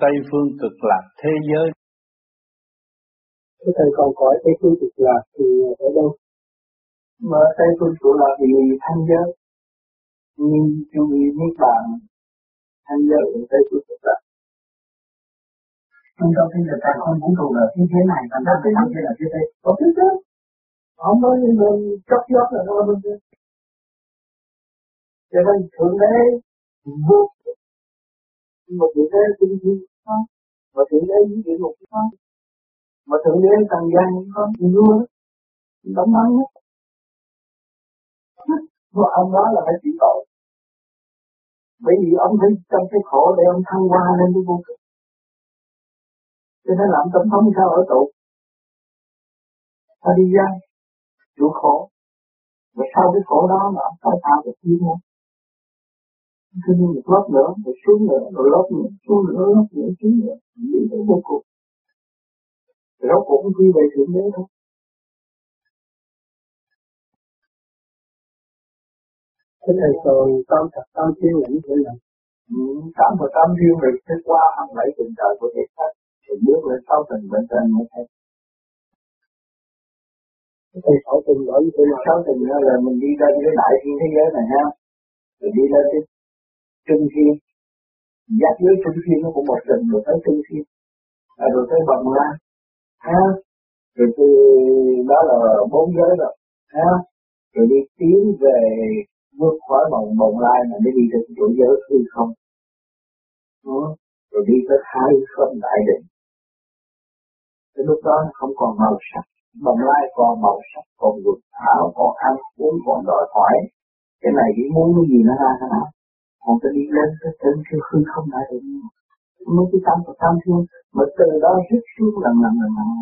Tây phương cực lạc thế giới. Thưa Thầy còn cõi Tây phương cực lạc thì ở đâu? Mà Tây phương cực lạc thì thanh giới. Nhưng chú ý niết bàn thanh giới ở Tây phương cực lạc. Trung tâm thiên lực càng không vũ trụ là thế giới này, còn đó thế giới là thế giới. Có thế giới. Không nói như mình chót chót là nó bên kia. Cho nên Thượng Đế vô mà Thượng Đế cũng như không? Mà Thượng Đế với địa ngục không? Mà Thượng Đế tầng gian thì Vua đóng bắn nhất. Mà ông nói là phải chịu tội. Bởi vì ông thấy trong cái khổ để ông thăng hoa lên cái vô cực. Cho nên làm tổng thống sao ở tù. Ta đi ra, chịu khổ. Và sau cái khổ đó mà ông phải tạo được thiên môn. Thế nhưng một lớp nữa, một xuống nữa, rồi lớp nữa, xuống nữa, lớp nữa, xuống nữa, đi tới vô cùng. Rồi cũng quy về thượng đế thôi. Thế thầy còn tam thật tam thiên lãnh thế nào? Ừ, tám và tam thiên rồi sẽ qua hàng bảy tình trời của thế khác. Thì bước lên sáu tình bên trên mới thấy. Thầy sáu tình đó như thế nào? Sáu tình là mình đi lên cái đại thiên thế giới này ha. Rồi đi lên cái trung thiên. Dạ, Giác giới trung thiên nó cũng một trình rồi tới trung thiên. À, rồi tới bằng la. Ha rồi từ đó là bốn giới rồi. Ha rồi đi tiến về vượt khỏi vòng vòng lai mà mới đi được chỗ giới hư không. Đó. rồi đi tới hai không đại định. Tới lúc đó không còn màu sắc. Bồng lai còn màu sắc còn vượt thảo còn ăn uống còn đòi hỏi. Cái này chỉ muốn cái gì nó ra thế nào? Còn tôi đi lên cái trên cái hư không đại định mới cái tâm của tam thiên, mà từ đó rút xuống lần lần lần lần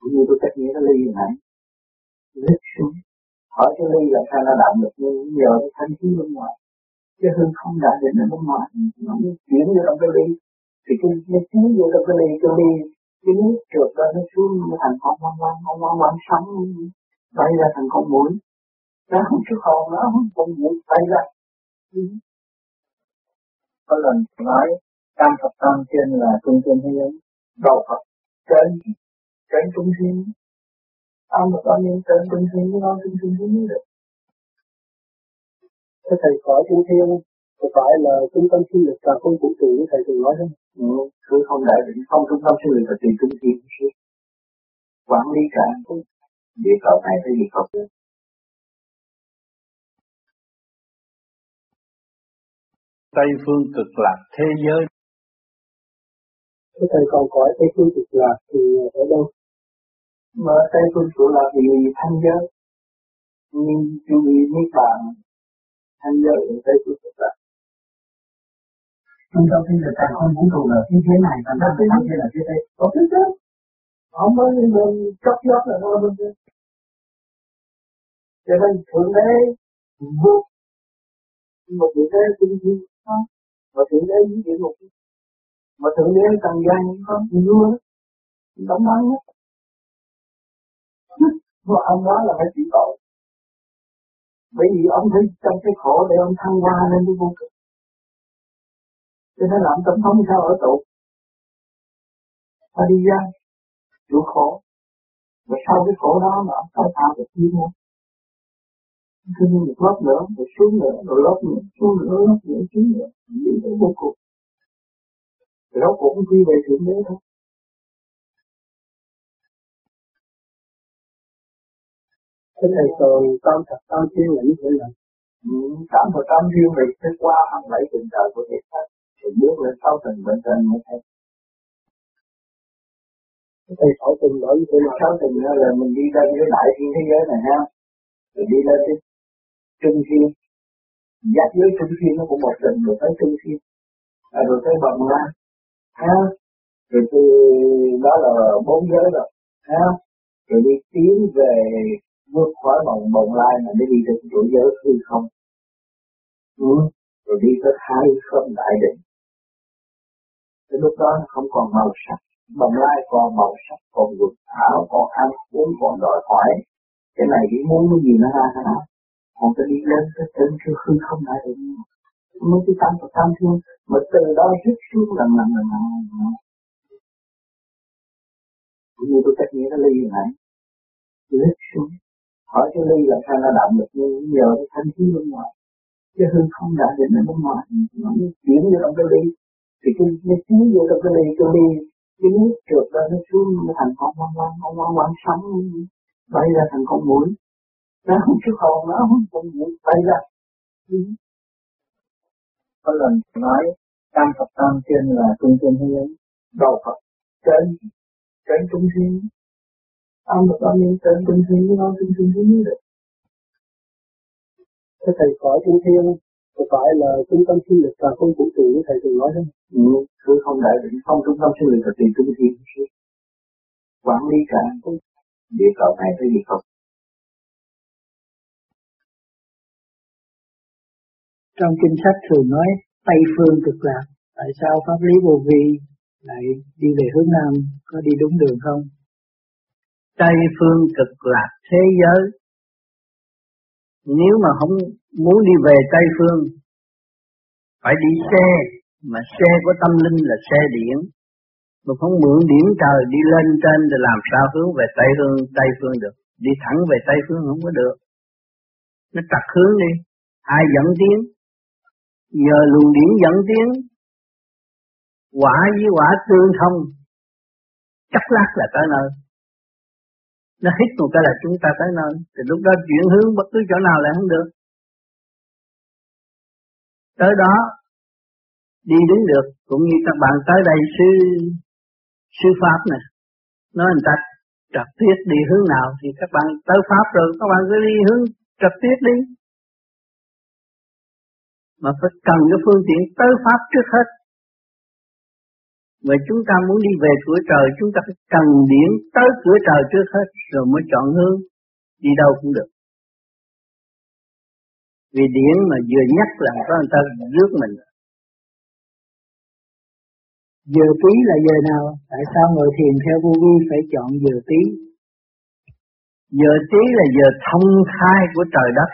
cũng như tôi cách nghĩa nó ly này. Rút xuống. Hỏi cái ly làm sao nó đạt được, nhưng nhờ cái thanh khí bên ngoài. Cái hư không đạt định ở bên ngoài, nó mới chuyển vô trong cái ly. Thì cái, nó chuyển vô trong cái ly cái ly, cái nước trượt ra, nó xuống, nó thành con quăng quăng quăng quăng quăng sống bay ra thành con mũi nó không chút hồn nó không cùng vụ tay ra. Có lần nói tam thập tam thiên là trung thiên thế giới đầu Phật trên trên trung thiên. Tam thập tam thiên trên trung thiên với nó trung thiên thế được. Cái thầy khỏi trung thiên có phải là trung tâm sinh lực là không vũ trụ như thầy thường nói không? Ừ, cứ không đại định không trung tâm sinh lực là tiền trung thiên quản lý cả địa cầu này phải địa cầu Tây phương cực lạc thế giới. Thế thầy còn cõi Tây phương cực lạc thì ở đâu? Mà Tây phương cực lạc thì thanh giới. Nhưng chú ý niết bàn thanh giới ở Tây phương cực lạc. Trung tâm thiên lực càng không vũ trụ là thế giới này, còn đó thế giới là thế giới. Có thế giới. Không có những người chót chót là nó bên kia. Cho nên Thượng Đế vô một Thượng Đế thiên không? Mà thượng đế những địa ngục mà thượng đế cần gian những không vua đóng băng nhất mà ông đó là phải chịu tội. Bởi vì ông thấy trong cái khổ để ông thăng hoa lên cái vô cực. Cho nên làm tổng thống sao ở tù? Ta đi ra chịu khổ. Và sau cái khổ đó mà ông phải tạo được thiên môn Thế nhưng một lớp nữa, rồi xuống nữa, rồi lớp nữa, xuống nữa, lớp nữa, xuống nữa, đi tới vô cùng. Rồi đó cũng quy về thượng đế thôi. Thế thầy còn tam thật tam thiên là như thế nào? Ừ, tám thật tam thiên rồi sẽ qua hàng bảy tình trời của thế khác. Rồi bước lên sáu tình bên trên mới thấy. Thầy sáu tình đó như thế nào? Sáu tình là mình đi lên cái đại thiên thế giới này ha. Rồi đi lên cái trung thiên. Giác giới trung thiên nó cũng một trình rồi tới trung thiên à, rồi tới bồng la ha rồi từ đó là bốn giới rồi. Ha rồi đi tiến về vượt khỏi vòng bồng lai mà để đi tới chỗ giới hư không. Ừ. rồi đi tới hai không đại định. Thì lúc đó nó không còn màu sắc. Bồng lai còn màu sắc còn vượt ảo còn ăn uống còn đòi hỏi. Cái này chỉ muốn cái gì nó ra thế nào còn cái đi lên tới trên cái hư không đại định mới cái tâm của tam thiên mà từ đó rút xuống lần lần lần lần cũng như tôi cách nghĩa nó ly này. Rút xuống. Hỏi cái ly là sao nó động được như nhờ cái thanh khí bên ngoài. Chứ hư không đã ở bên ngoài. Nó chuyển vô trong cái ly. Thì cái nó chuyển vô trong cái ly cái ly, cái nước trượt ra, nó xuống, nó thành con quăng quăng quăng quăng quăng sống, bay ra thành con mũi nó không chịu hồn nó không con mũi bay ra có lần nói tam Phật tam thiên là trung thiên thế giới. Đầu Phật trên trên trung thiên. Tam Phật tam thiên trên trung thiên nó trung thiên thế được. Cái thầy khỏi trung thiên có phải là trung tâm sinh lực và không vũ trụ như thầy từng nói không? Ừ, cứ không đại định không trung tâm sinh lực là tùy trung thiên. Quản lý cả địa cầu này tới địa cầu trong kinh sách thường nói, Tây phương cực lạc. Tại sao pháp lý vô vi lại đi về hướng nam, có đi đúng đường không? Tây phương cực lạc thế giới. Nếu mà không muốn đi về Tây phương, phải đi xe. Mà xe của tâm linh là xe điển mà không mượn điển trời đi lên trên để làm sao hướng về Tây phương Tây phương được. Đi thẳng về Tây phương không có được. Nó trật hướng đi. Ai dẫn tiến nhờ luồng điển dẫn tiến quả với quả tương thông, chắc lát là tới nơi. Nó hít một cái là chúng ta tới nơi. Thì lúc đó chuyển hướng bất cứ chỗ nào là không được. Tới đó, đi đứng được, cũng như các bạn tới đây, sư sư pháp nè. Nói người ta, trực tiếp đi hướng nào? Thì các bạn tới pháp rồi, các bạn cứ đi hướng trực tiếp đi mà phải cần cái phương tiện tới pháp trước hết Vậy chúng ta muốn đi về cửa trời chúng ta phải cần điểm tới cửa trời trước hết rồi mới chọn hướng. Đi đâu cũng được. Vì điển mà vừa nhắc là có người ta rước mình. Giờ tí là giờ nào? Tại sao ngồi thiền theo vô vi phải chọn giờ tí? Giờ tí là giờ thông khai của trời đất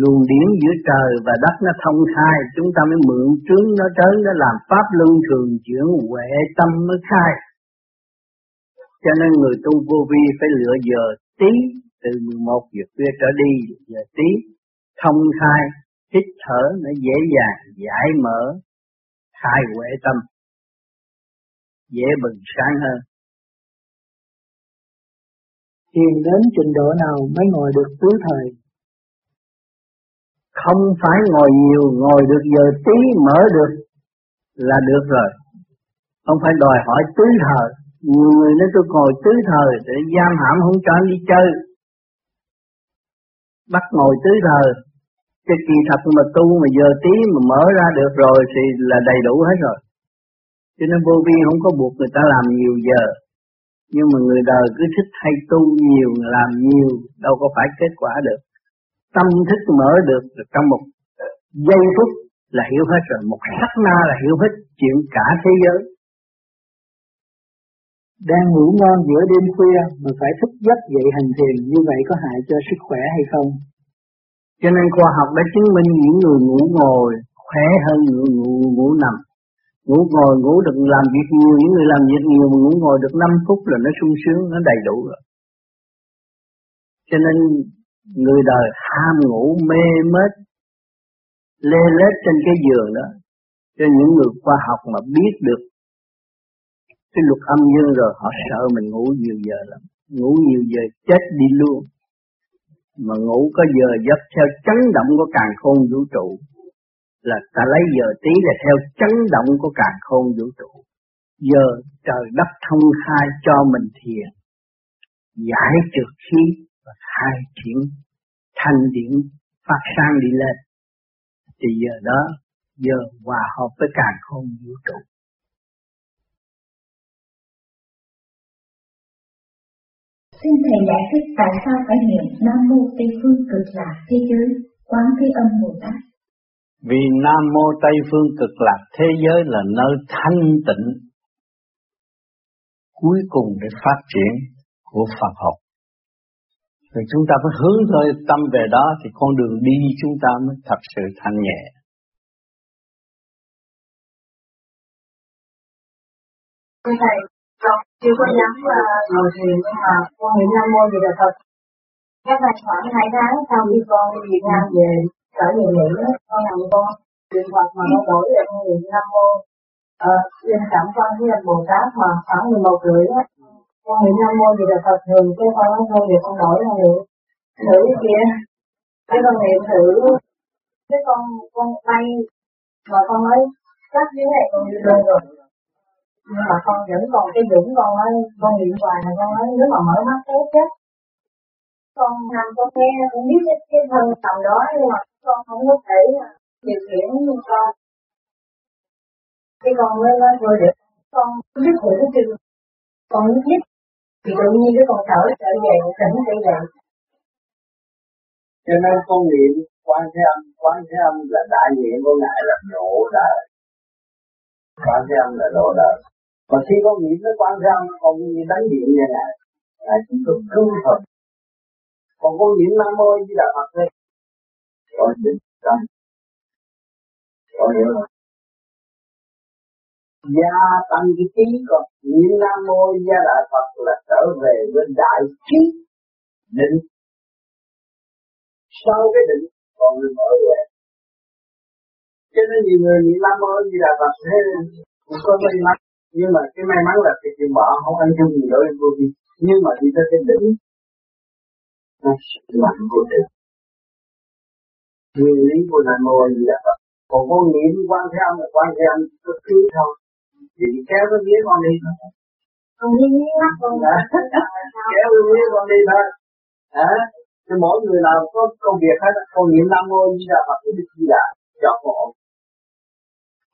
luồng điển giữa trời và đất nó thông khai, chúng ta mới mượn trướng nó tới, nó làm pháp luân thường chuyển huệ tâm mới khai. Cho nên người tu vô vi phải lựa giờ tí, từ 11 giờ khuya trở đi, giờ tí, thông khai, hít thở nó dễ dàng, giải mở, khai huệ tâm, dễ bừng sáng hơn. Thiền đến trình độ nào mới ngồi được tứ thời? Không phải ngồi nhiều, ngồi được giờ tí mở được là được rồi. Không phải đòi hỏi tứ thời. Nhiều người nói tôi ngồi tứ thời để giam hãm không cho anh đi chơi. Bắt ngồi tứ thời. Cái kỳ thật mà tu mà giờ tí mà mở ra được rồi thì là đầy đủ hết rồi. Cho nên vô vi không có buộc người ta làm nhiều giờ. Nhưng mà người đời cứ thích hay tu nhiều, làm nhiều, đâu có phải kết quả được tâm thức mở được trong một giây phút là hiểu hết rồi, một sắc na là hiểu hết chuyện cả thế giới. Đang ngủ ngon giữa đêm khuya mà phải thức giấc dậy hành thiền như vậy có hại cho sức khỏe hay không? Cho nên khoa học đã chứng minh những người ngủ ngồi khỏe hơn người ngủ, ngủ nằm. Ngủ ngồi ngủ được làm việc nhiều, những người làm việc nhiều mà ngủ ngồi được 5 phút là nó sung sướng, nó đầy đủ rồi. Cho nên người đời ham ngủ, mê mết, lê lết trên cái giường đó. Cho những người khoa học mà biết được cái luật âm dương rồi, họ sợ mình ngủ nhiều giờ lắm. Ngủ nhiều giờ chết đi luôn. Mà ngủ có giờ giấc theo chấn động của càng khôn vũ trụ, là ta lấy giờ tí là theo chấn động của càng khôn vũ trụ. Giờ trời đất thông khai cho mình thiền, giải trượt khí và khai triển thanh điển phát sang đi lên thì giờ đó giờ hòa hợp với càng không vũ trụ Xin Thầy giải thích tại sao phải niệm Nam Mô Tây Phương Cực Lạc Thế Giới Quán Thế Âm Bồ Tát. Vì Nam Mô Tây Phương Cực Lạc Thế Giới là nơi thanh tịnh cuối cùng để phát triển của Phật học thì chúng ta phải hướng thôi tâm về đó thì con đường đi chúng ta mới thật sự thanh nhẹ. Thưa Thầy, Ngọc chưa có dám ờ, ngồi thiền nhưng mà con niệm Nam Mô Di Đà Phật. Cách đây khoảng hai tháng sau khi con đi Việt Nam về, trở về Mỹ, con nằm con niệm Phật mà con đổi lại con niệm Nam Mô. Ờ, linh cảm quan với Bồ Tát mà khoảng 11 rưỡi á, con niệm nam mô thì là phật thường cái con nói thôi thì con đổi là được. Thử kia. Cái con niệm thử. Cái con con bay mà con nói cắt dưới này con đi lên rồi. Nhưng mà con vẫn còn cái dũng con nói con niệm hoài là con nói nếu mà mở mắt thấy chết. Con nằm con nghe cũng biết cái, cái thân tầm đó nhưng mà con không có thể điều khiển con cái con mới nói thôi được. Con biết hiểu chưa? Con biết thì tự nhiên cái con thở trở về tỉnh trở về cho nên con niệm, quan thế âm, quan thế âm là đại niệm của ngài là độ đời. Quan thế âm là độ đời. Mà khi con niệm tới quan thế âm, con như đánh điện như này ngài chỉ có cứu thôi còn con niệm nam mô như là phật thôi con định tâm. Con hiểu không gia tăng cái trí còn niệm nam mô gia đại phật là trở về với đại trí định. Sau cái định, còn người mở huệ cho nên nhiều người niệm nam mô gia là Phật thế cũng có may mắn. Nhưng mà cái may mắn là cái chuyện bỏ không ăn chung gì đối vô vi nhưng mà đi tới cái đỉnh nó sức mạnh của đỉnh nguyên lý của nam mô gia là Phật. Còn con niệm quan thế âm là quan thế âm có thứ thôi thì kéo cái vía con đi. Thôi con đi mắt con kéo cái vía con đi thôi. Hả thì mỗi người nào có công việc hết con niệm nam mô di đà phật đức di đà cho con ổn.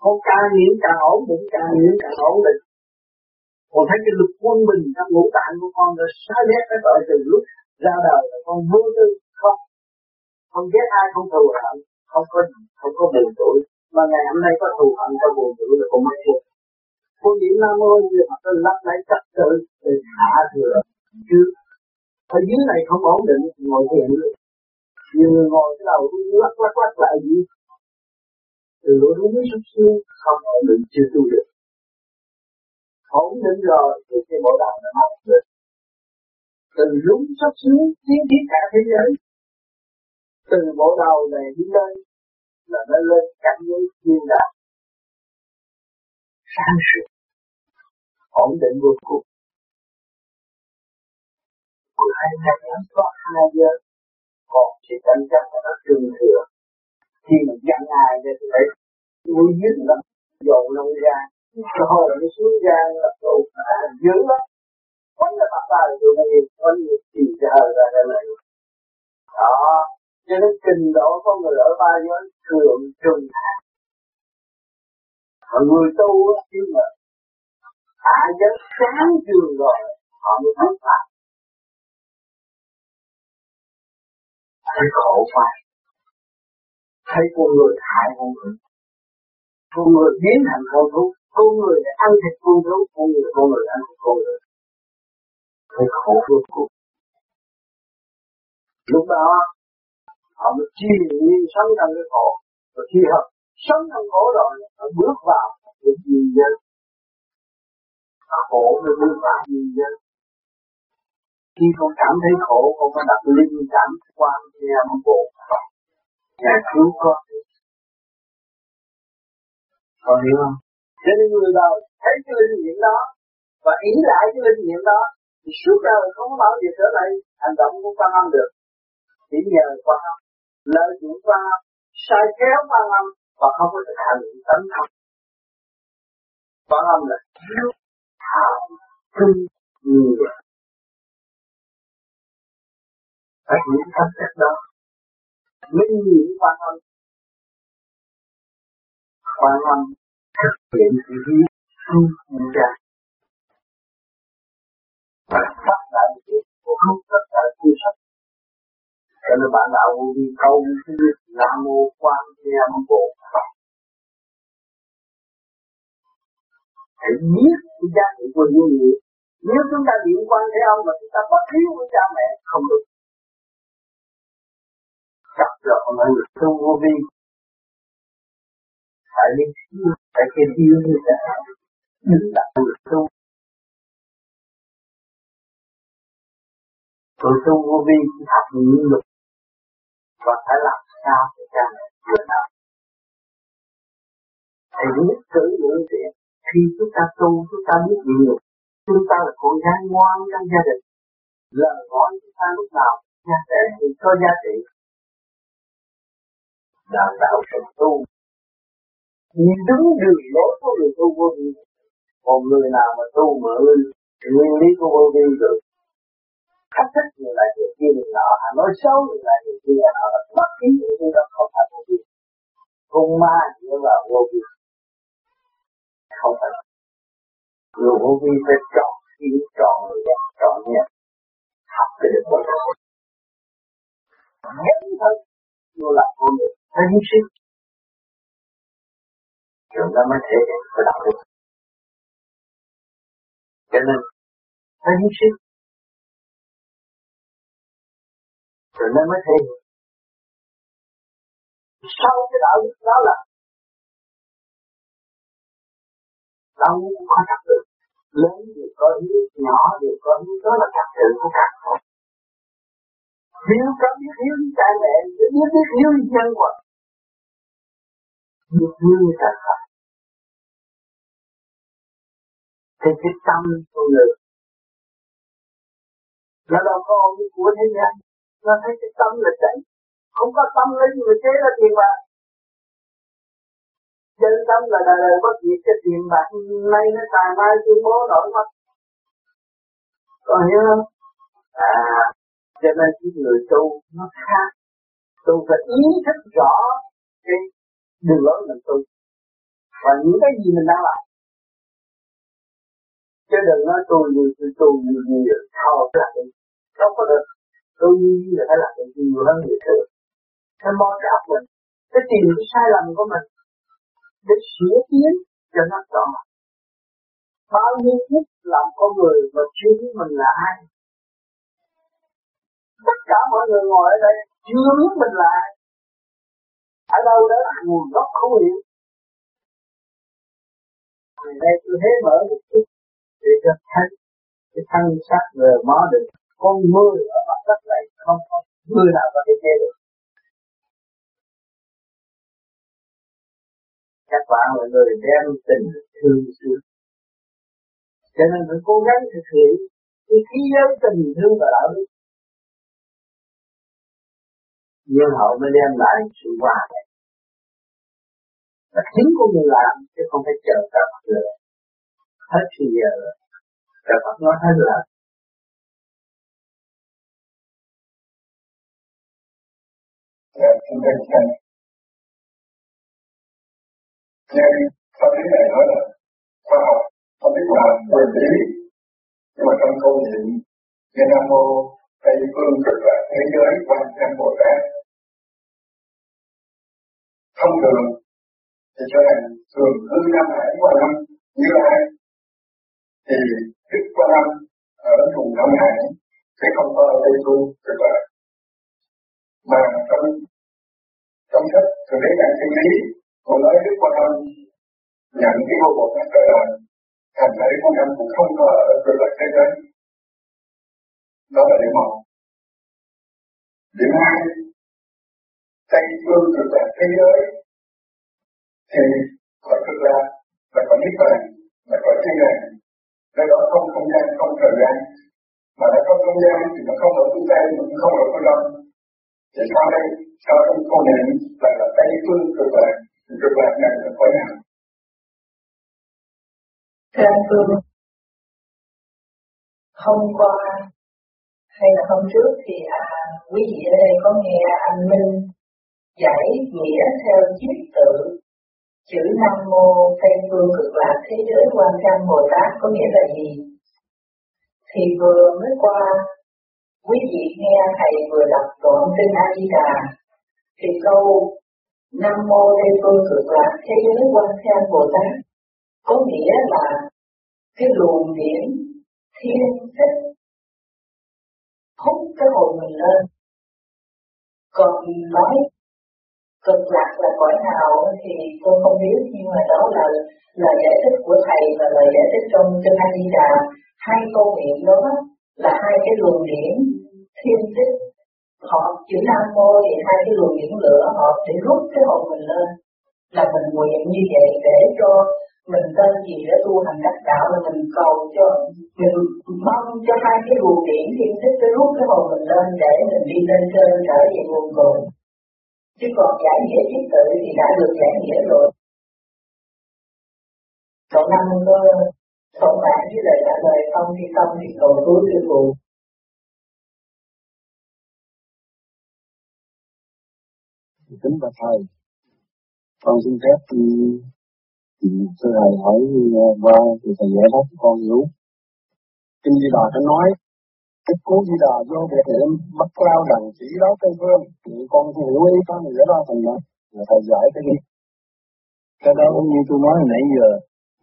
Con càng niệm càng ổn định càng niệm càng ổn định. Con thấy cái lực quân bình trong ngũ tạng của con đã sai ghét cái tội từ lúc ra đời là con vô tư không. Không ghét ai không thù hận. Không có không có buồn tuổi. Mà ngày hôm nay có thù hận có buồn tuổi là con mất cuộc con niệm nam mô như Phật phật lắp lấy trật tự để hạ thừa. Chứ, ở dưới này không ổn định ngồi thiền được nhiều người ngồi cái đầu lắc lắc lắc lại gì từ lỗ đúng với sắp xương không ổn định chưa tu được. Ổn định rồi thì cái bộ đạo nó học được từ đúng sắp xuống tiến tiến cả thế giới. Từ bộ đầu này đi lên là nó lên cảnh giới thiên đàng sáng suốt ổn định vô cùng. Mười hai ngày nó có hai giờ. Còn chỉ tranh chấp là nó trường thừa. Khi mà giận ai thì phải nuôi dứt lắm dồn nó ra. Rồi hồi nó xuống ra là tụ dữ lắm. Quấn là mặt ta tụi nó nhìn quấn nhiều thì chờ ra đây này đó. Cho nên trình độ con người ở ba giới thường trùng mà người tu khi mà hạ giới sáng trường rồi, họ mới thấy pháp thấy khổ quá. Thấy con người hại con người. Con người biến thành con thú. Con người để ăn thịt con thú. Con người con người ăn thịt con người. Thấy khổ vô cùng. Lúc đó, họ mới chìm nhiên sống trong cái khổ và khi họ sống trong khổ rồi, nó bước vào cái duyên nhân. Nó khổ, nó bước vào gì nhân. Khi con cảm thấy khổ, con có đặt linh cảm quan nghe một bộ nhà cứu con con hiểu không? Cho nên người đời thấy cái linh nghiệm đó và ý lại cái linh nghiệm đó, thì suốt đời không có bao giờ trở lại, hành động của quan âm được. Chỉ nhờ quan âm lợi dụng quan âm sai kéo quan âm và không có thực hành tấn công quan âm là thiếu thảo trung nhiều phải hiểu tâm cách đó. Minh nhiễm quan âm quan âm thực hiện sự hiếu tu nhân ra. Và phát đại việc của không, tất cả quy sách cho nên bạn đạo vô vi câu như việc nam mô quan thế âm bồ hãy biết cái giá trị của những người nếu chúng ta điện quan thế ông mà chúng ta bất hiếu với cha mẹ, không được. Chắc là ông tu vô vi. Phải biết phải kêu yêu như thế đừng đặt người tu Tụi tu vô vi cũng học những luật. Và phải làm sao để cha mẹ vừa nào. Thì nhất cử lưỡng tiện khi chúng ta tu, chúng ta biết nhiều, chúng ta là con gái ngoan trong gia đình lời nói chúng ta lúc nào gia trẻ thì có giá trị. Đào tạo sự tu. Nhìn đúng đường lối của người tu vô vi. Còn người nào mà tu mà nguyên lý của vô vi được, thách thức người lại người kia người nọ à, nói xấu người lại người kia à, nọ bất kỳ người đó không phải vô vi. Cùng ma dựa vào vô vi không phải. Người vô vi phải chọn hiểu trọn vẹn trọn nhẹ học cái được một nhấn thân, vô là vô nghiệp, phải hy sinh. Rồi nó mới thể hiện cái đạo đức. Cho nên, phải hy sinh. Rồi nó mới thể hiện. Sau cái đạo đức đó là đâu có trật tự lớn thì có ý nhỏ thì có ý đó là trật tự của cả con nếu có biết hiếu với cha mẹ biết biết hiếu với nhân vật biết hiếu với cả Phật. Thì cái tâm của người, nó đâu có ôm của thế gian. Nó thấy cái tâm là chạy không có tâm lấy người thế là tiền bạc chân tâm là đời đời bất diệt cái tiền bạc nay nó tàn mai tuyên bố đổi mất. Còn hiểu không? À cho nên cái người tu nó khác. Tu phải ý thức rõ cái đường lối mình tu và những cái gì mình đang làm. Chứ đừng nói tu nhiều tu tu nhiều nhiều thao là đi không có được. Tu như là phải làm được nhiều hơn người thường phải mong cái óc mình. Cái tìm cái sai lầm của mình để sửa tiến cho nó rõ. Bao nhiêu phút làm con người mà chưa biết mình là ai? Tất cả mọi người ngồi ở đây chưa biết mình là ai. Ở đâu đó nguồn gốc không hiểu ngày nay tôi hé mở một chút để cho thấy cái thân xác về mó được con mưa ở mặt đất này không có mưa nào có thể các bạn là người đem tình thương xưa. Cho nên phải cố gắng thực hiện cái khí giới tình thương và đạo đức. Nhưng hậu mới đem lại sự hòa này và chính của người làm chứ không phải chờ các bạn nữa hết thì giờ các bạn nói hết là Dạ, nhưng pháp lý này nói là khoa học, không biết là nguyên lý, nhưng mà trong câu niệm như nam mô, tây phương cực là thế giới, quan tham bồ tát. Thông thường, thì cho rằng thường hư năm hải qua năm, như lai thì đức qua năm ở vùng đông hải, sẽ không có tây phương cực là mà trong trong sách thường tế đại chân lý còn lấy Đức Quan Âm nhận cái vô bộ nó cơ lại thành lấy Quan Âm cũng không có ở cơ lạc thế giới. Đó là điểm một. Điểm hai, tây phương cực lạc thế giới thì có cực lạc, là có niết bàn, là có thiên đàng cái đó không không gian, không thời gian. Mà nó không không gian thì nó không ở phương tây mà cũng không ở phương đông. Thì sau đây cho trong con niệm là là tây phương cực lạc Cực lạc này là cõi nào? Thưa anh Phương, hôm qua hay là hôm trước thì à, quý vị ở đây có nghe anh Minh giải nghĩa theo chiếc tự chữ Nam Mô Tây Phương Cực Lạc Thế Giới Quan Trang Bồ Tát có nghĩa là gì? Thì vừa mới qua quý vị nghe thầy vừa đọc đoạn kinh A Di Đà thì câu Nam mô Tây phương cực lạc thế giới quan theo Bồ Tát, có nghĩa là cái luồng điển thiên thích hút cái hồn mình lên. Còn nói cực lạc là cõi nào thì tôi không biết, nhưng mà đó là lời giải thích của thầy và lời giải thích trong kinh A Di Đà hai câu miệng đó là hai cái luồng điển thiên tích họ chữ nam mô thì hai cái luồng điển lửa, họ sẽ rút cái hồn mình lên, là mình nguyện như vậy để cho mình tên gì để tu hành đắc đạo, là mình cầu cho, mình mong cho hai cái luồng điển thiên thích cái rút cái hồn mình lên để mình đi lên trên trở về nguồn cội. Chứ còn giải nghĩa chữ tự thì đã được giải nghĩa rồi. Cậu năm có cộng mãn với lời trả lời không thì không thì cầu cứu sư phụ tính bạch thầy con xin phép ừ, thì sư thầy hỏi ừ, qua thì thầy giải đáp con hiểu kinh di đà đã nói cái cố di đà do việc để bắt lao đẳng chỉ đó tây phương, thì con không hiểu ý con nghĩa đó thành đó là thầy giải cái đi cái đó cũng như tôi nói nãy giờ,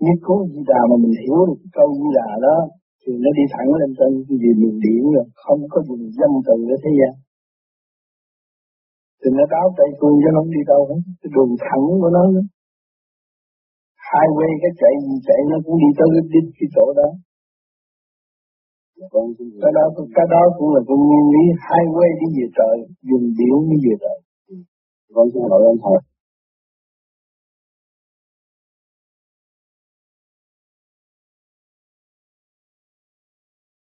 nhất cố di đà mà mình hiểu được cái câu di đà đó, thì nó đi thẳng lên trên vì miền điển rồi, không có dùng dâm từ ở thế gian thì nó đáo tay phương cho nó đi đâu hết. Cái đường thẳng của nó nữa highway cái chạy gì chạy nó cũng đi tới cái đích cái chỗ đó. Cái đó cái đó cũng là cái nguyên lý. Highway đi về trời dùng điệu đi về trời con xin lỗi ông thầy